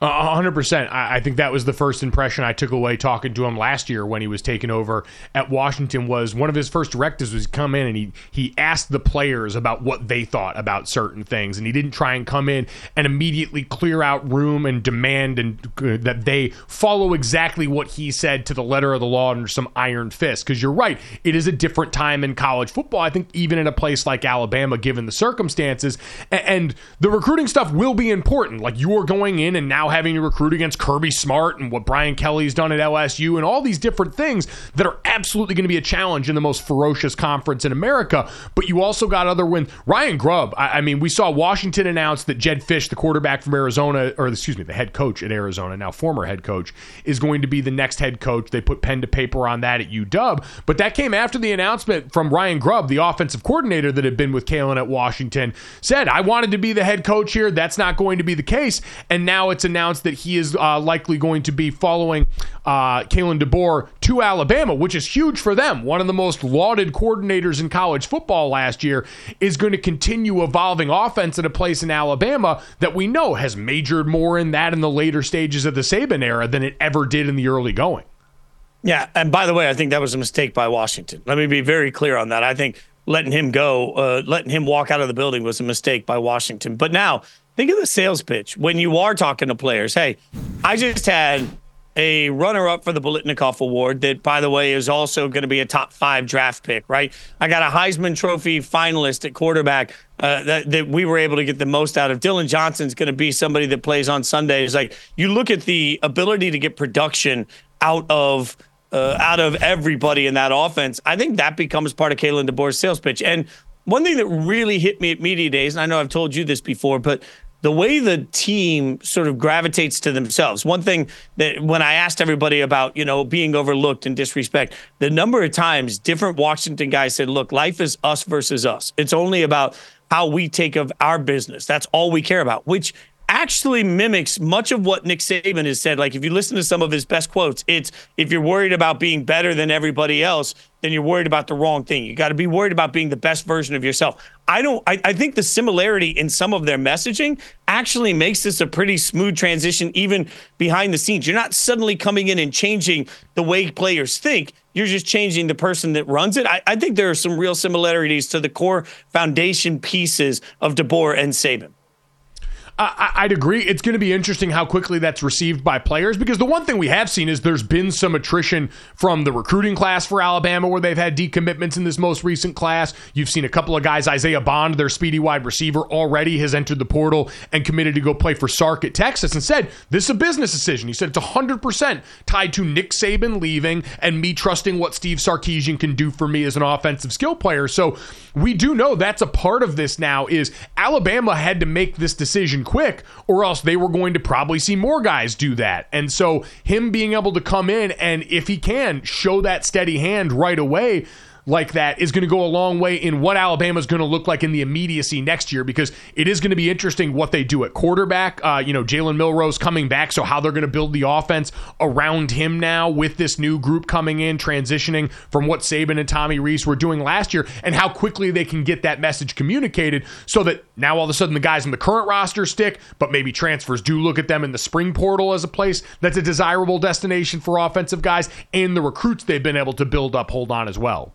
hundred percent. I think that was the first impression I took away talking to him last year when he was taking over at Washington. Was one of his first directives was come in and he he asked the players about what they thought about certain things, and he didn't try and come in and immediately clear out room and demand and uh, that they follow exactly what he said to the letter of the law under some iron fist. Because you're right, it is a different time in college football. I think even in a place like Alabama, given the circumstances, and, and the recruiting stuff will be important. Like you are going in and now having to recruit against Kirby Smart and what Brian Kelly's done at LSU and all these different things that are absolutely going to be a challenge in the most ferocious conference in America. But you also got other wins. Ryan Grubb, I, I mean, we saw Washington announce that Jedd Fisch, the quarterback from Arizona, or excuse me, the head coach at Arizona, now former head coach, is going to be the next head coach. They put pen to paper on that at UW. But that came after the announcement from Ryan Grubb, the offensive coordinator that had been with Kalen at Washington, said, I wanted to be the head coach here. That's not going to be the case. And now it's announced that he is uh, likely going to be following uh, Kalen DeBoer to Alabama, which is huge for them. One of the most lauded coordinators in college football last year is going to continue evolving offense at a place in Alabama that we know has majored more in that in the later stages of the Saban era than it ever did in the early going. Yeah, and by the way, I think that was a mistake by Washington. Let me be very clear on that. I think letting him go, uh, letting him walk out of the building was a mistake by Washington. But now, think of the sales pitch when you are talking to players. Hey, I just had a runner up for the Biletnikoff Award that, by the way, is also going to be a top five draft pick, right? I got a Heisman Trophy finalist at quarterback uh, that, that we were able to get the most out of. Dillon Johnson's going to be somebody that plays on Sundays. Like, you look at the ability to get production out of – uh, out of everybody in that offense, I think that becomes part of Kalen DeBoer's sales pitch. And one thing that really hit me at media days, and I know I've told you this before, but the way the team sort of gravitates to themselves. One thing that when I asked everybody about, you know, being overlooked and disrespect, the number of times different Washington guys said, look, life is us versus us. It's only about how we take of our business. That's all we care about, which actually mimics much of what Nick Saban has said. Like if you listen to some of his best quotes, it's if you're worried about being better than everybody else, then you're worried about the wrong thing. You got to be worried about being the best version of yourself. I don't I, I think the similarity in some of their messaging actually makes this a pretty smooth transition even behind the scenes. You're not suddenly coming in and changing the way players think. You're just changing the person that runs it. I, I think there are some real similarities to the core foundation pieces of DeBoer and Saban. I, would agree. It's going to be interesting how quickly that's received by players because the one thing we have seen is there's been some attrition from the recruiting class for Alabama where they've had decommitments in this most recent class. You've seen a couple of guys, Isaiah Bond, their speedy wide receiver, already has entered the portal and committed to go play for Sark at Texas and said, This is a business decision. He said it's 100% tied to Nick Saban leaving and me trusting what Steve Sarkisian can do for me as an offensive skill player. So we do know that's a part of this now is Alabama had to make this decision quick, or else they were going to probably see more guys do that. And so, him being able to come in and, if he can, show that steady hand right away like that is going to go a long way in what Alabama is going to look like in the immediacy next year because it is going to be interesting what they do at quarterback. Uh, you know, Jalen Milroe coming back, so how they're going to build the offense around him now with this new group coming in, transitioning from what Saban and Tommy Rees were doing last year, and how quickly they can get that message communicated so that now all of a sudden the guys in the current roster stick, but maybe transfers do look at them in the spring portal as a place that's a desirable destination for offensive guys, and the recruits they've been able to build up hold on as well.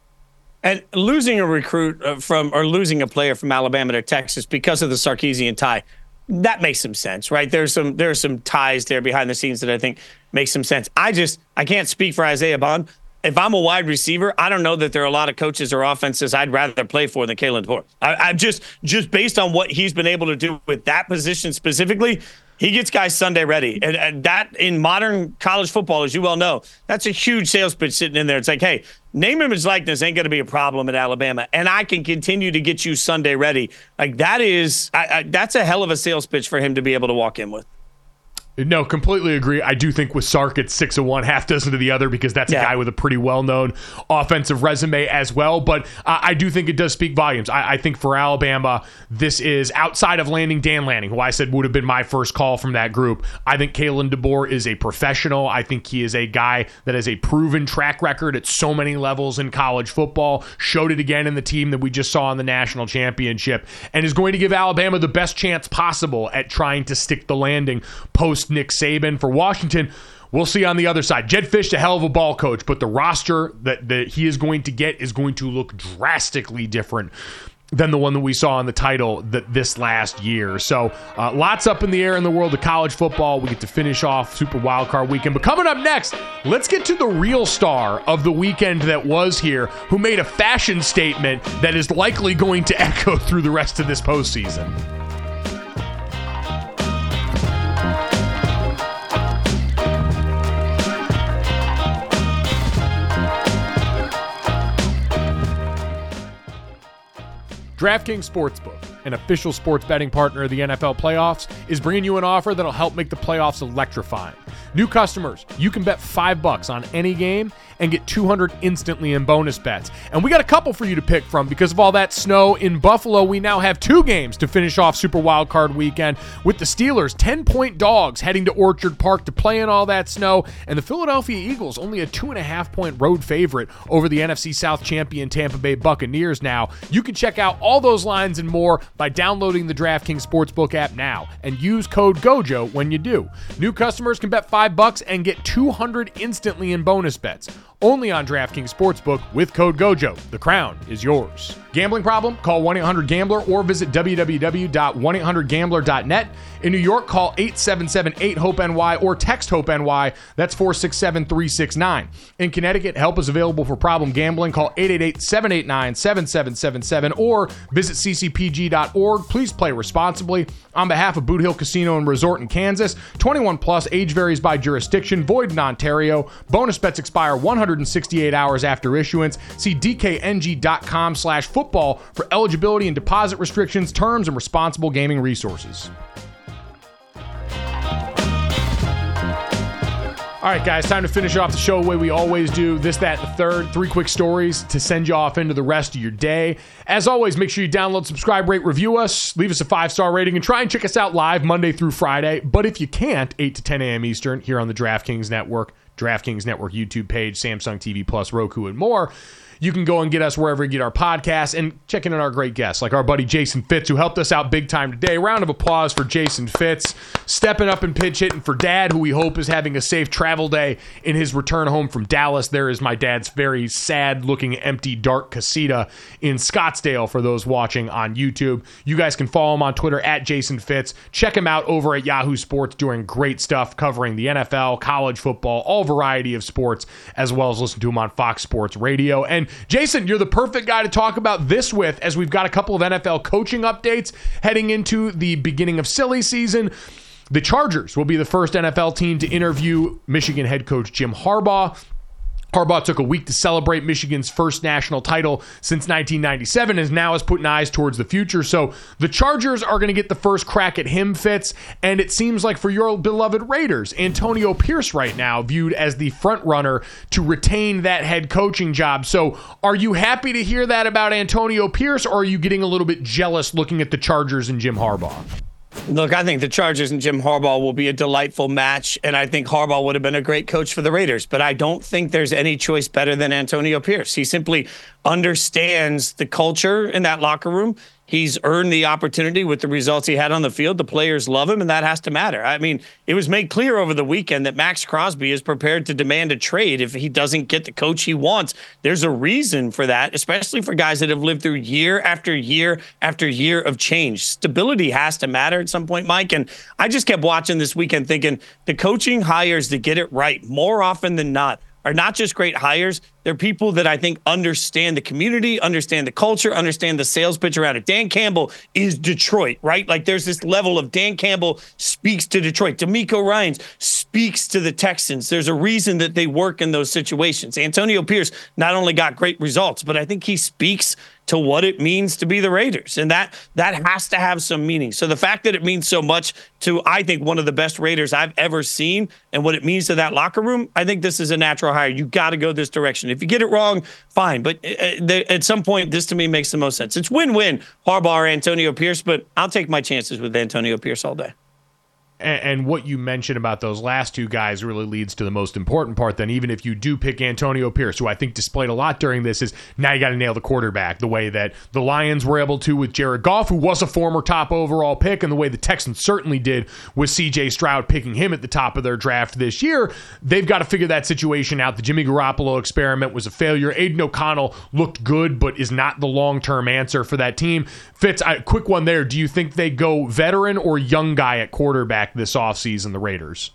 And losing a recruit uh, from or losing a player from Alabama to Texas because of the Sarkisian tie, that makes some sense, right? There's some there's some ties there behind the scenes that I think make some sense. I just I can't speak for Isaiah Bond. If I'm a wide receiver, I don't know that there are a lot of coaches or offenses I'd rather play for than Kalen DeBoer. I, am just just based on what he's been able to do with that position specifically, he gets guys Sunday ready. And, and, that in modern college football, as you well know, that's a huge sales pitch sitting in there. It's like, hey, name, image, likeness ain't going to be a problem at Alabama. And I can continue to get you Sunday ready. Like that is, I, I, that's a hell of a sales pitch for him to be able to walk in with. No, completely agree. I do think with Sark, it's six of one, half dozen to the other, because that's yeah. a guy with a pretty well known offensive resume as well. But uh, I do think it does speak volumes. I, I, think for Alabama, this is outside of landing Dan Lanning, who I said would have been my first call from that group. I think Kalen DeBoer is a professional. I think he is a guy that has a proven track record at so many levels in college football, showed it again in the team that we just saw in the national championship, and is going to give Alabama the best chance possible at trying to stick the landing post Nick Saban for Washington. We'll see on the other side. Jedd Fisch, a hell of a ball coach, but the roster that, that he is going to get is going to look drastically different than the one that we saw in the title that this last year. So uh, lots up in the air in the world of college football. We get to finish off Super Wildcard Weekend. But coming up next, let's get to the real star of the weekend that was here, who made a fashion statement that is likely going to echo through the rest of this postseason. DraftKings Sportsbook, an official sports betting partner of the NFL playoffs, is bringing you an offer that'll help make the playoffs electrifying. New customers, you can bet 5 bucks on any game and get 200 instantly in bonus bets. And we got a couple for you to pick from because of all that snow in Buffalo. We now have two games to finish off Super Wild Card weekend with the Steelers 10-point dogs heading to Orchard Park to play in all that snow, and the Philadelphia Eagles only a two and a half point road favorite over the NFC South champion Tampa Bay Buccaneers. Now you can check out all those lines and more by downloading the DraftKings Sportsbook app now and use code GOJO when you do. New customers can bet five bucks and get 200 instantly in bonus bets only on DraftKings Sportsbook with code GOJO. The crown is yours. Gambling problem? Call 1 800 Gambler or visit www.1800Gambler.net. In New York, call 877 8 HOPE NY or text HOPE NY. That's 467 369. In Connecticut, help is available for problem gambling. Call 888 789 7777 or visit ccpg.org. Please play responsibly. On behalf of Boot Hill Casino and Resort in Kansas, 21 plus, age varies by jurisdiction, void in Ontario. Bonus bets expire 168 hours after issuance. See dkng.com slash football for eligibility and deposit restrictions, terms, and responsible gaming resources. All right, guys, time to finish off the show the way we always do. This, that, the third. Three quick stories to send you off into the rest of your day. As always, make sure you download, subscribe, rate, review us, leave us a five star rating, and try and check us out live Monday through Friday. But if you can't, 8 to 10 a.m. Eastern here on the DraftKings Network, DraftKings Network YouTube page, Samsung TV Plus, Roku, and more. You can go and get us wherever you get our podcasts and check in on our great guests, like our buddy Jason Fitz, who helped us out big time today. Round of applause for Jason Fitz, stepping up and pitch hitting for dad, who we hope is having a safe travel day in his return home from Dallas. There is my dad's very sad looking, empty, dark casita in Scottsdale for those watching on YouTube. You guys can follow him on Twitter at Jason Fitz. Check him out over at Yahoo Sports, doing great stuff covering the NFL, college football, all variety of sports, as well as listen to him on Fox Sports Radio. And Jason, you're the perfect guy to talk about this with as we've got a couple of NFL coaching updates heading into the beginning of silly season. The Chargers will be the first NFL team to interview Michigan head coach Jim Harbaugh. Harbaugh took a week to celebrate Michigan's first national title since 1997 and now is putting eyes towards the future. So the Chargers are going to get the first crack at him, Fitz. And it seems like for your beloved Raiders, Antonio Pierce right now viewed as the front runner to retain that head coaching job. So are you happy to hear that about Antonio Pierce, or are you getting a little bit jealous looking at the Chargers and Jim Harbaugh? Look, I think the Chargers and Jim Harbaugh will be a delightful match, and I think Harbaugh would have been a great coach for the Raiders. But I don't think there's any choice better than Antonio Pierce. He simply understands the culture in that locker room. He's earned the opportunity with the results he had on the field. The players love him, and that has to matter. I mean, it was made clear over the weekend that Maxx Crosby is prepared to demand a trade if he doesn't get the coach he wants. There's a reason for that, especially for guys that have lived through year after year after year of change. Stability has to matter at some point, Mike. And I just kept watching this weekend thinking the coaching hires to get it right more often than not are not just great hires, they're people that I think understand the community, understand the culture, understand the sales pitch around it. Dan Campbell is Detroit, right? Like there's this level of Dan Campbell speaks to Detroit. DeMeco Ryans speaks to the Texans. There's a reason that they work in those situations. Antonio Pierce not only got great results, but I think he speaks to what it means to be the Raiders. And that that has to have some meaning. So the fact that it means so much to I think one of the best Raiders I've ever seen and what it means to that locker room, I think this is a natural hire. You got to go this direction. If you get it wrong, fine, but uh, uh, at some point this to me makes the most sense. It's win-win Harbaugh Antonio Pierce, but I'll take my chances with Antonio Pierce all day and, and, what you mentioned about those last two guys really leads to the most important part. Then, even if you do pick Antonio Pierce, who I think displayed a lot during this, is now you got to nail the quarterback the way that the Lions were able to with Jared Goff, who was a former top overall pick, and the way the Texans certainly did with CJ Stroud picking him at the top of their draft this year. They've got to figure that situation out. The Jimmy Garoppolo experiment was a failure. Aidan O'Connell looked good, but is not the long term answer for that team. Fitz, I, quick one there. Do you think they go veteran or young guy at quarterback this offseason, the Raiders?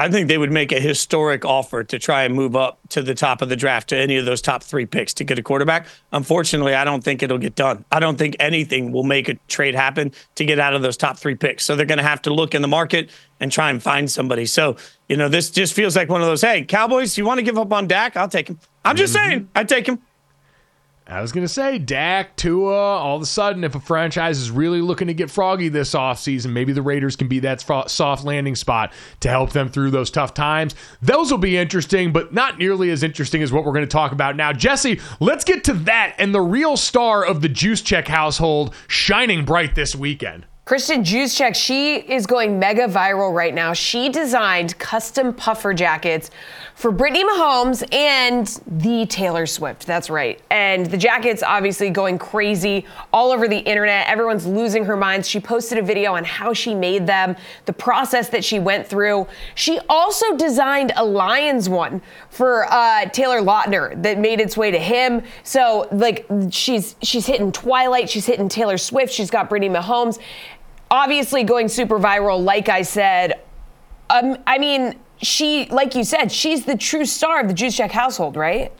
I think they would make a historic offer to try and move up to the top of the draft to any of those top three picks to get a quarterback. Unfortunately, I don't think it'll get done. I don't think anything will make a trade happen to get out of those top three picks. So they're going to have to look in the market and try and find somebody. So, you know, this just feels like one of those hey, Cowboys, you want to give up on Dak? I'll take him. I'm just mm-hmm. saying, I take him I was going to say Dak, Tua, all of a sudden, if a franchise is really looking to get froggy this offseason, maybe the Raiders can be that soft landing spot to help them through those tough times. Those will be interesting, but not nearly as interesting as what we're going to talk about now. Jesse, let's get to that and the real star of the Juszczyk household shining bright this weekend. Kristin Juszczyk, she is going mega viral right now. She designed custom puffer jackets for Brittany Mahomes and the Taylor Swift. That's right. And the jackets obviously going crazy all over the internet. Everyone's losing her minds. She posted a video on how she made them, the process that she went through. She also designed a Lions one for uh, Taylor Lautner that made its way to him. So like she's she's hitting Twilight, she's hitting Taylor Swift, she's got Brittany Mahomes. Obviously going super viral, like I said. Um, I mean, she, like you said, she's the true star of the Juszczyk household, right?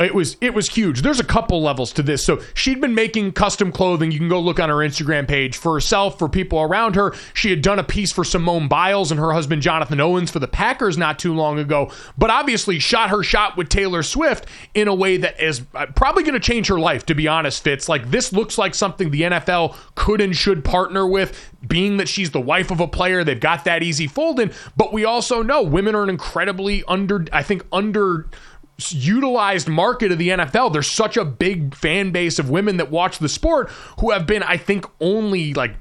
It was it was huge. There's a couple levels to this. So she'd been making custom clothing. You can go look on her Instagram page for herself, for people around her. She had done a piece for Simone Biles and her husband Jonathan Owens for the Packers not too long ago. But obviously shot her shot with Taylor Swift in a way that is uh, probably going to change her life. To be honest, Fitz like this looks like something the NFL could and should partner with. Being that she's the wife of a player, they've got that easy fold in. But we also know women are an incredibly under, I think under utilized market of the NFL. There's such a big fan base of women that watch the sport who have been, I think, only like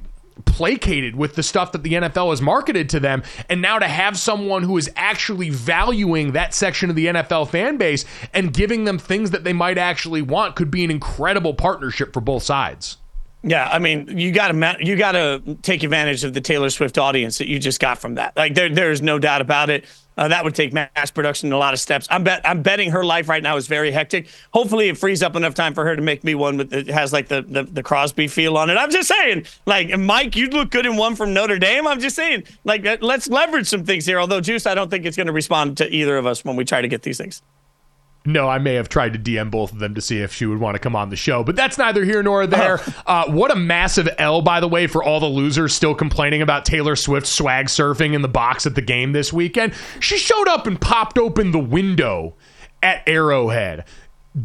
placated with the stuff that the NFL has marketed to them. And now to have someone who is actually valuing that section of the NFL fan base and giving them things that they might actually want could be an incredible partnership for both sides. Yeah, I mean, you got to you got to take advantage of the Taylor Swift audience that you just got from that. Like there, there's no doubt about it. Uh, that would take mass production a lot of steps. I'm bet I'm betting her life right now is very hectic. Hopefully, it frees up enough time for her to make me one with it has like the, the the Crosby feel on it. I'm just saying, like Mike, you look good in one from Notre Dame. I'm just saying, like let's leverage some things here. Although Juice, I don't think it's going to respond to either of us when we try to get these things. No, I may have tried to DM both of them to see if she would want to come on the show, but that's neither here nor there. Uh, what a massive L, by the way, for all the losers still complaining about Taylor Swift swag surfing in the box at the game this weekend. She showed up and popped open the window at Arrowhead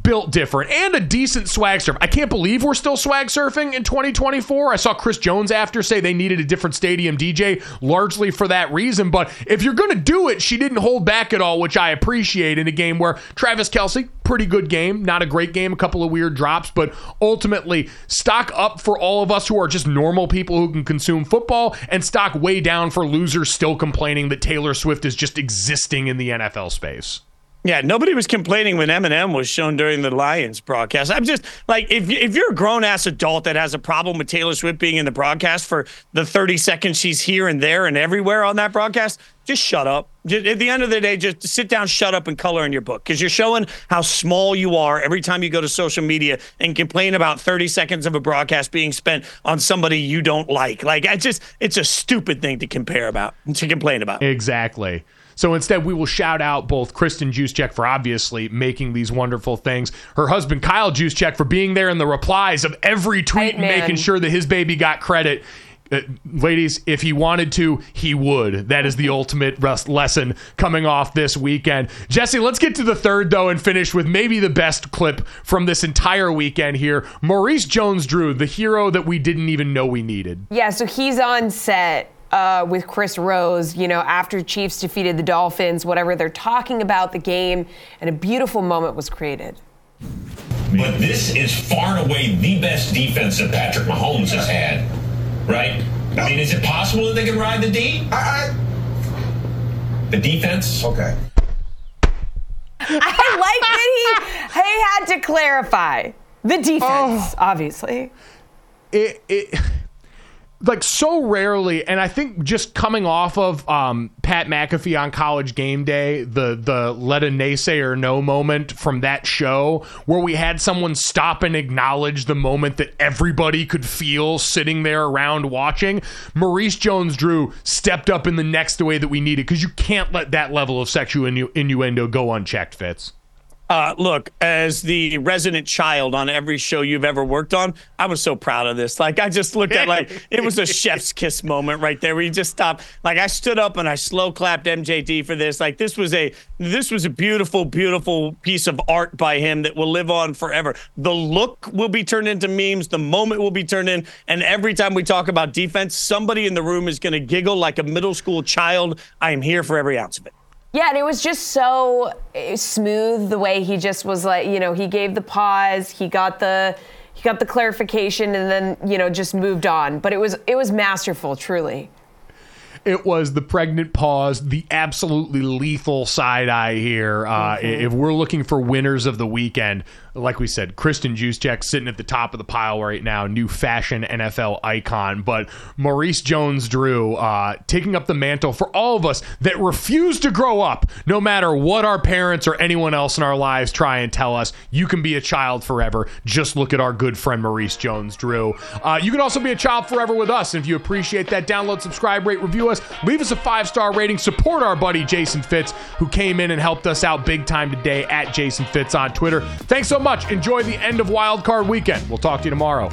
built different and a decent swag surf. I can't believe we're still swag surfing in 2024. I saw Chris Jones after say they needed a different stadium DJ largely for that reason. But if you're going to do it, she didn't hold back at all, which I appreciate in a game where Travis Kelce, pretty good game, not a great game, a couple of weird drops, but ultimately stock up for all of us who are just normal people who can consume football and stock way down for losers still complaining that Taylor Swift is just existing in the NFL space. Yeah, nobody was complaining when Eminem was shown during the Lions broadcast. I'm just like, if if you're a grown ass adult that has a problem with Taylor Swift being in the broadcast for the 30 seconds she's here and there and everywhere on that broadcast, just shut up. Just, at the end of the day, just sit down, shut up, and color in your book because you're showing how small you are every time you go to social media and complain about 30 seconds of a broadcast being spent on somebody you don't like. Like, I just, it's a stupid thing to compare about, to complain about. Exactly. So instead, we will shout out both Kristin Juszczyk for obviously making these wonderful things, her husband Kyle Juszczyk for being there in the replies of every tweet and making sure that his baby got credit. Uh, ladies, if he wanted to, he would. That is the ultimate lesson coming off this weekend. Jesse, let's get to the third, though, and finish with maybe the best clip from this entire weekend here. Maurice Jones Drew, the hero that we didn't even know we needed. Yeah, so he's on set uh, with Chris Rose, you know, after Chiefs defeated the Dolphins, whatever, they're talking about the game, and a beautiful moment was created. But this is far and away the best defense that Patrick Mahomes has had, right? I mean, is it possible that they can ride the D? I, I... The defense? Okay. I like that he, he had to clarify the defense, oh. obviously. It, it like so rarely, and I think just coming off of um, Pat McAfee on College Game Day, the the let a naysayer know moment from that show, where we had someone stop and acknowledge the moment that everybody could feel sitting there around watching. Maurice Jones-Drew stepped up in the next way that we needed because you can't let that level of sexual innu- innuendo go unchecked. Fitz. Uh, look, as the resident child on every show you've ever worked on, I was so proud of this. Like, I just looked at like it was a chef's kiss moment right there, where you just stopped. Like, I stood up and I slow clapped MJD for this. Like, this was a this was a beautiful, beautiful piece of art by him that will live on forever. The look will be turned into memes. The moment will be turned in, and every time we talk about defense, somebody in the room is going to giggle like a middle school child. I am here for every ounce of it. Yeah, and it was just so eh, smooth the way he just was like, you know, he gave the pause, he got the he got the clarification and then, you know, just moved on. But it was it was masterful, truly. It was the pregnant pause, the absolutely lethal side eye here. Uh, mm-hmm. If we're looking for winners of the weekend, like we said, Kristin Juszczyk sitting at the top of the pile right now, new fashion NFL icon. But Maurice Jones Drew uh, taking up the mantle for all of us that refuse to grow up, no matter what our parents or anyone else in our lives try and tell us. You can be a child forever. Just look at our good friend Maurice Jones Drew. Uh, you can also be a child forever with us. And if you appreciate that, download, subscribe, rate, review us, leave us a five star rating, support our buddy Jason Fitz, who came in and helped us out big time today at Jason Fitz on Twitter. Thanks so much much. Enjoy the end of Wild Card weekend. We'll talk to you tomorrow.